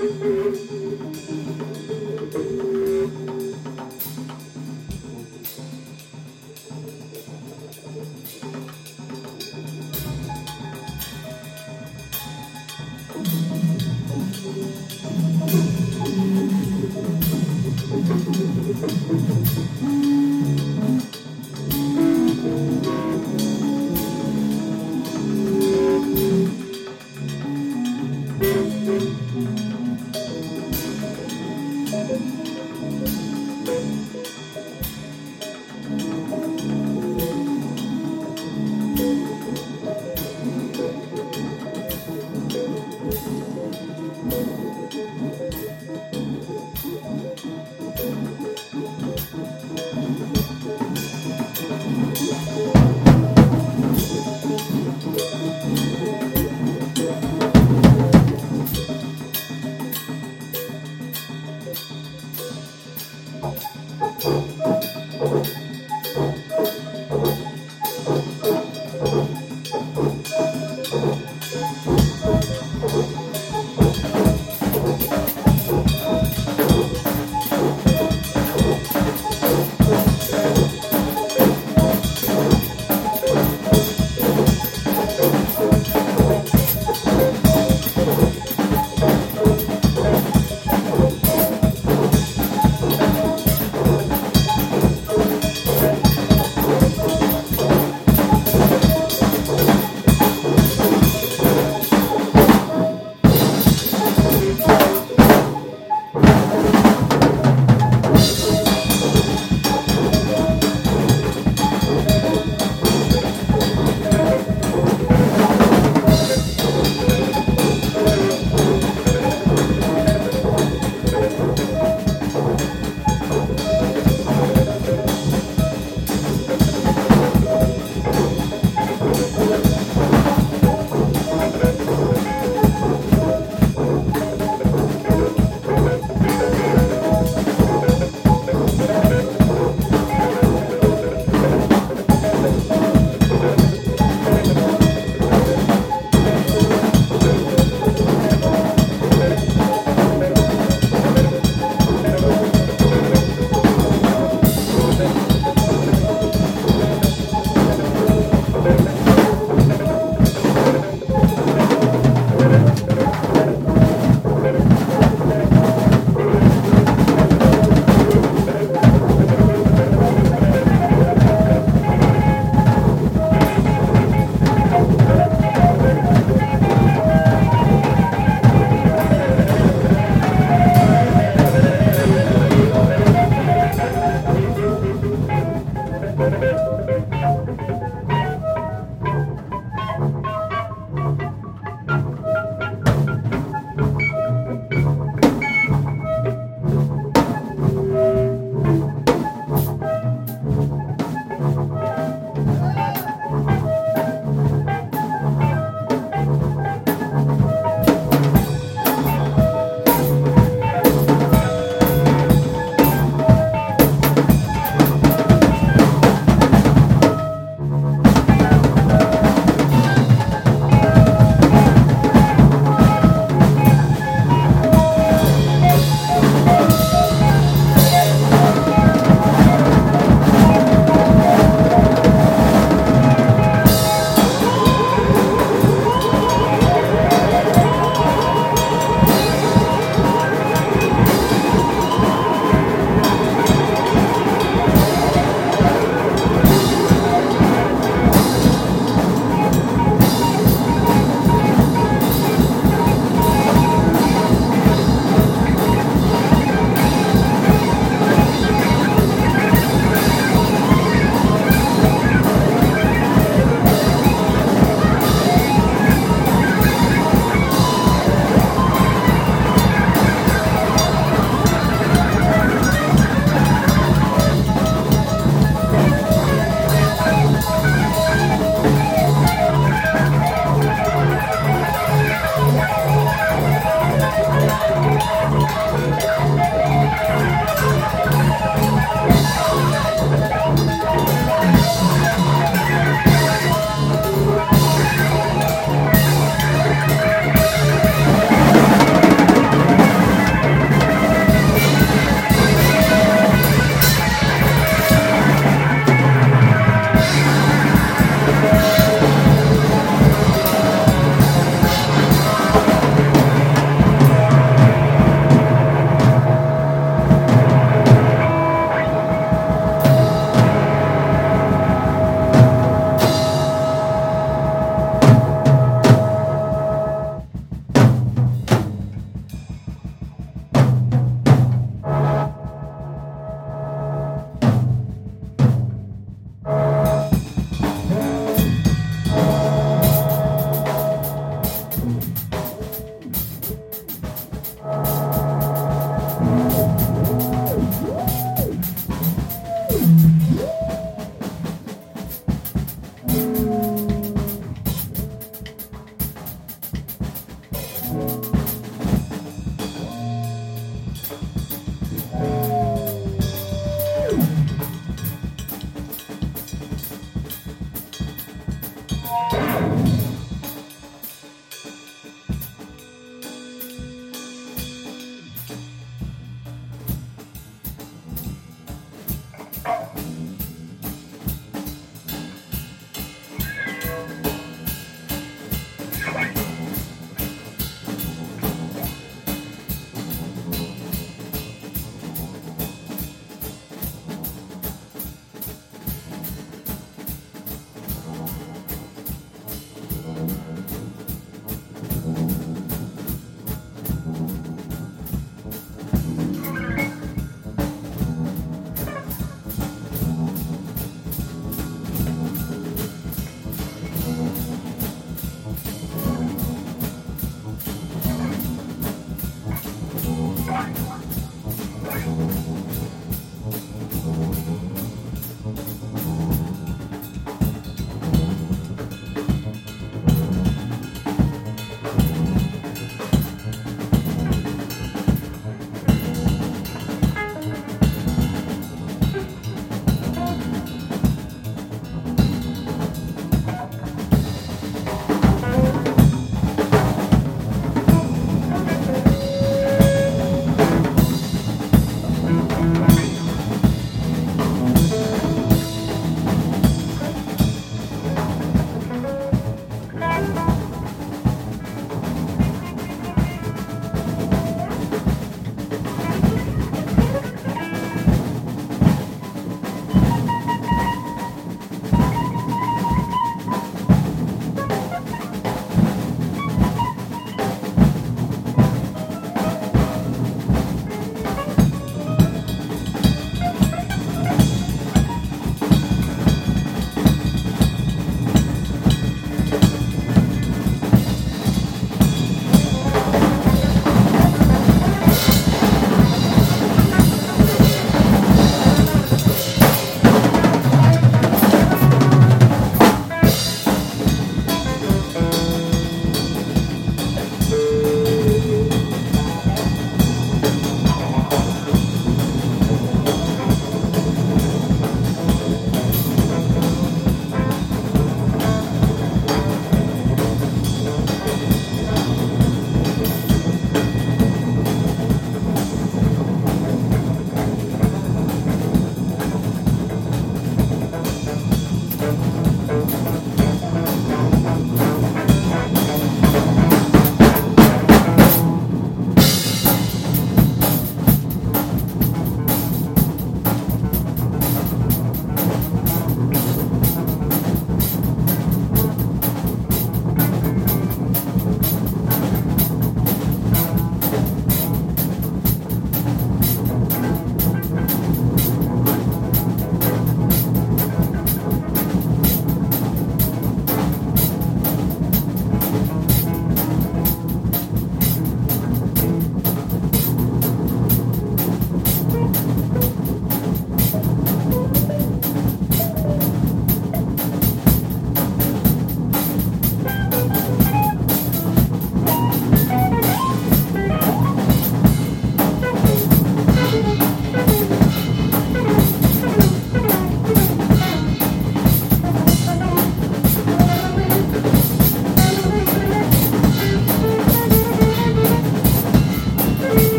Música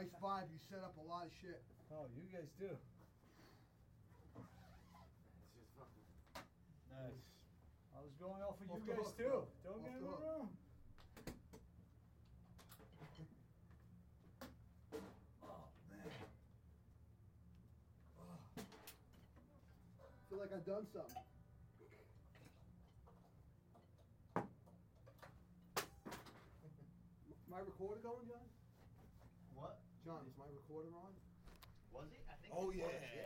Nice vibe. You set up a lot of shit. Oh, you guys do. It's just fucking. Nice. I was going off for you Off the guys hook, too. bro. Don't Off get the me wrong. Oh man. Oh. Feel like I've done something. My recorder going, John? What? John, is my recorder on? Was it? I think. Oh it yeah, was, yeah,